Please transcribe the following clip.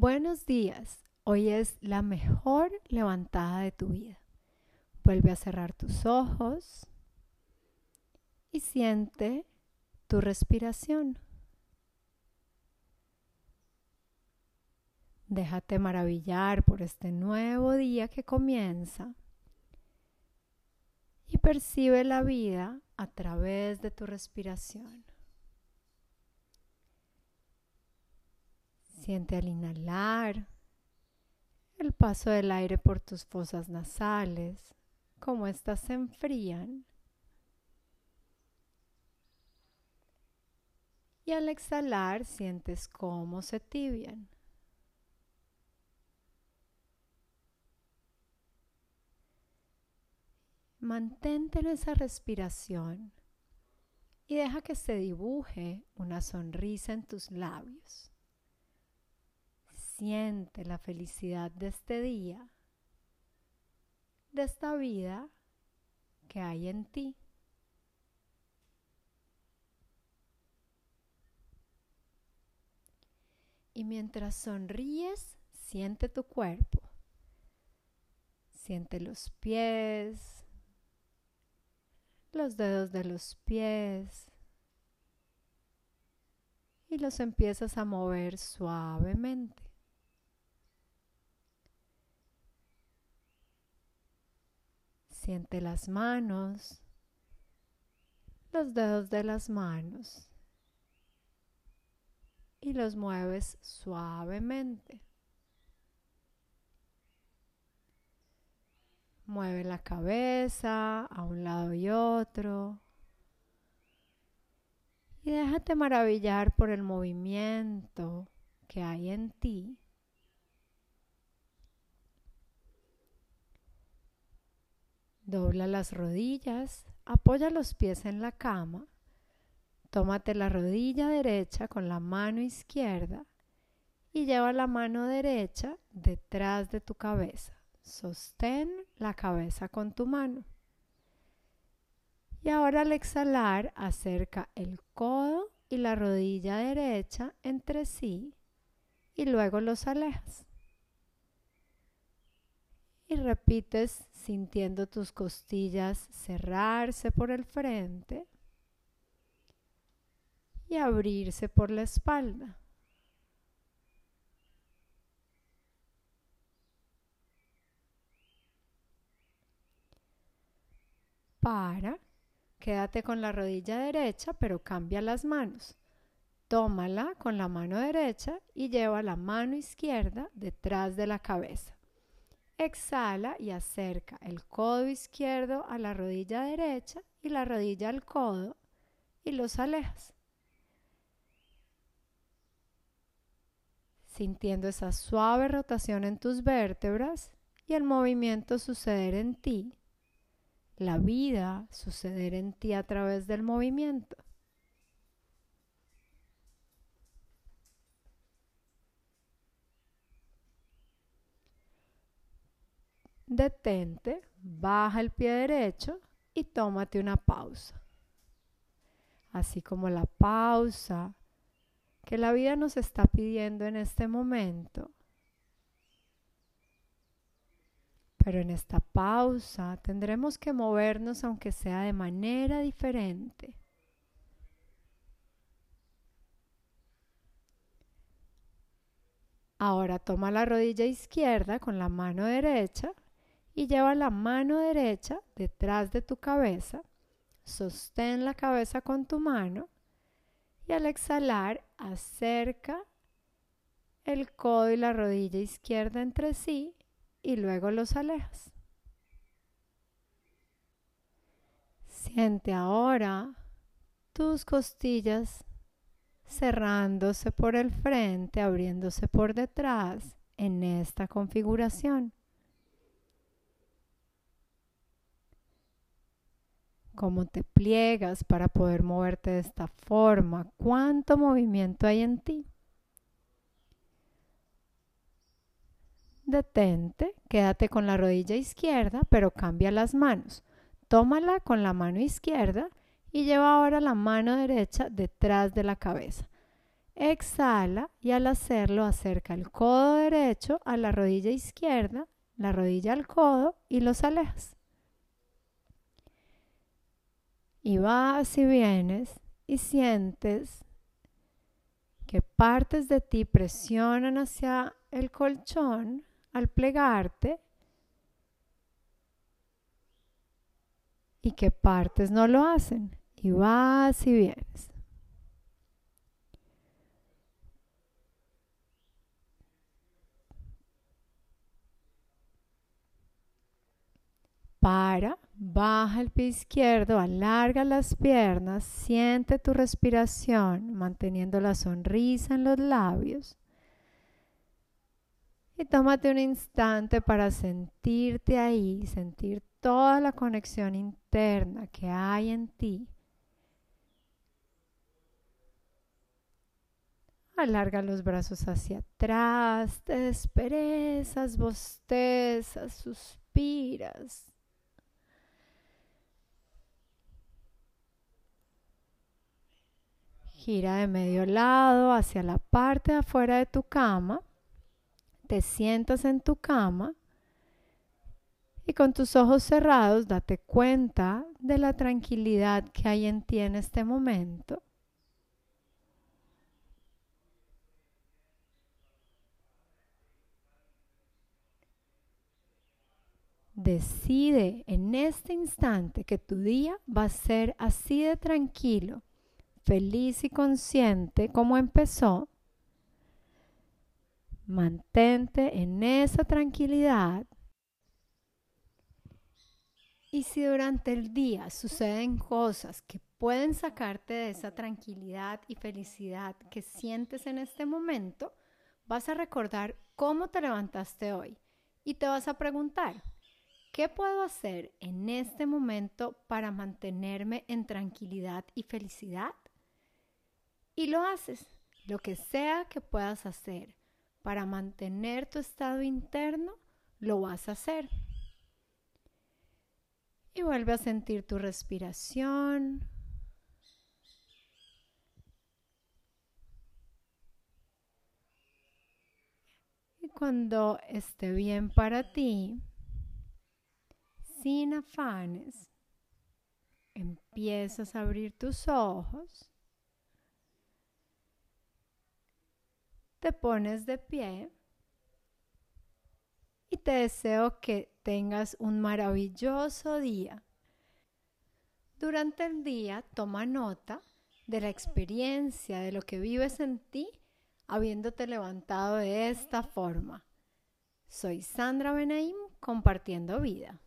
Buenos días. Hoy es la mejor levantada de tu vida. Vuelve a cerrar tus ojos y siente tu respiración. Déjate maravillar por este nuevo día que comienza y percibe la vida a través de tu respiración. Siente al inhalar el paso del aire por tus fosas nasales, cómo éstas se enfrían. Y al exhalar sientes cómo se tibian. Mantente en esa respiración y deja que se dibuje una sonrisa en tus labios. Siente la felicidad de este día, de esta vida que hay en ti. Y mientras sonríes, siente tu cuerpo. Siente los pies, los dedos de los pies y los empiezas a mover suavemente. Siente las manos, los dedos de las manos y los mueves suavemente. Mueve la cabeza a un lado y otro. Y déjate maravillar por el movimiento que hay en ti. Dobla las rodillas, apoya los pies en la cama, tómate la rodilla derecha con la mano izquierda y lleva la mano derecha detrás de tu cabeza. Sostén la cabeza con tu mano. Y ahora al exhalar, acerca el codo y la rodilla derecha entre sí y luego los alejas. Y repites sintiendo tus costillas cerrarse por el frente y abrirse por la espalda. para, quédate con la rodilla derecha, pero cambia las manos. Tómala con la mano derecha y lleva la mano izquierda detrás de la cabeza. Exhala y acerca el codo izquierdo a la rodilla derecha y la rodilla al codo y los alejas. Sintiendo esa suave rotación en tus vértebras y el movimiento suceder en ti la vida suceder en ti a través del movimiento. Detente, baja el pie derecho y tómate una pausa. Así como la pausa que la vida nos está pidiendo en este momento Pero en esta pausa tendremos que movernos aunque sea de manera diferente. Ahora toma la rodilla izquierda con la mano derecha y lleva la mano derecha detrás de tu cabeza. Sostén la cabeza con tu mano y al exhalar acerca el codo y la rodilla izquierda entre sí y luego los alejas. Siente ahora tus costillas cerrándose por el frente, abriéndose por detrás en esta configuración. Cómo te pliegas para poder moverte de esta forma, cuánto movimiento hay en ti. detente, quédate con la rodilla izquierda, pero cambia las manos. Tómala con la mano izquierda y lleva ahora la mano derecha detrás de la cabeza. Exhala y al hacerlo acerca el codo derecho a la rodilla izquierda, la rodilla al codo y los alejas. Y vas y vienes y sientes que partes de ti presionan hacia el colchón al plegarte y que partes no lo hacen. Y vas y vienes. Para, baja el pie izquierdo, alarga las piernas, siente tu respiración, manteniendo la sonrisa en los labios. Y tómate un instante para sentirte ahí, sentir toda la conexión interna que hay en ti. Alarga los brazos hacia atrás, te desperezas, bostezas, suspiras. Gira de medio lado hacia la parte de afuera de tu cama. Te sientas en tu cama y con tus ojos cerrados date cuenta de la tranquilidad que hay en ti en este momento. Decide en este instante que tu día va a ser así de tranquilo feliz y consciente como empezó, mantente en esa tranquilidad. Y si durante el día suceden cosas que pueden sacarte de esa tranquilidad y felicidad que sientes en este momento, vas a recordar cómo te levantaste hoy y te vas a preguntar, ¿qué puedo hacer en este momento para mantenerme en tranquilidad y felicidad? Y lo haces. Lo que sea que puedas hacer para mantener tu estado interno, lo vas a hacer. Y vuelve a sentir tu respiración. Y cuando esté bien para ti, sin afanes, empiezas a abrir tus ojos te pones de pie y te deseo que tengas un maravilloso día. Durante el día toma nota de la experiencia, de lo que vives en ti, habiéndote levantado de esta forma. Soy Sandra Benaim compartiendo vida.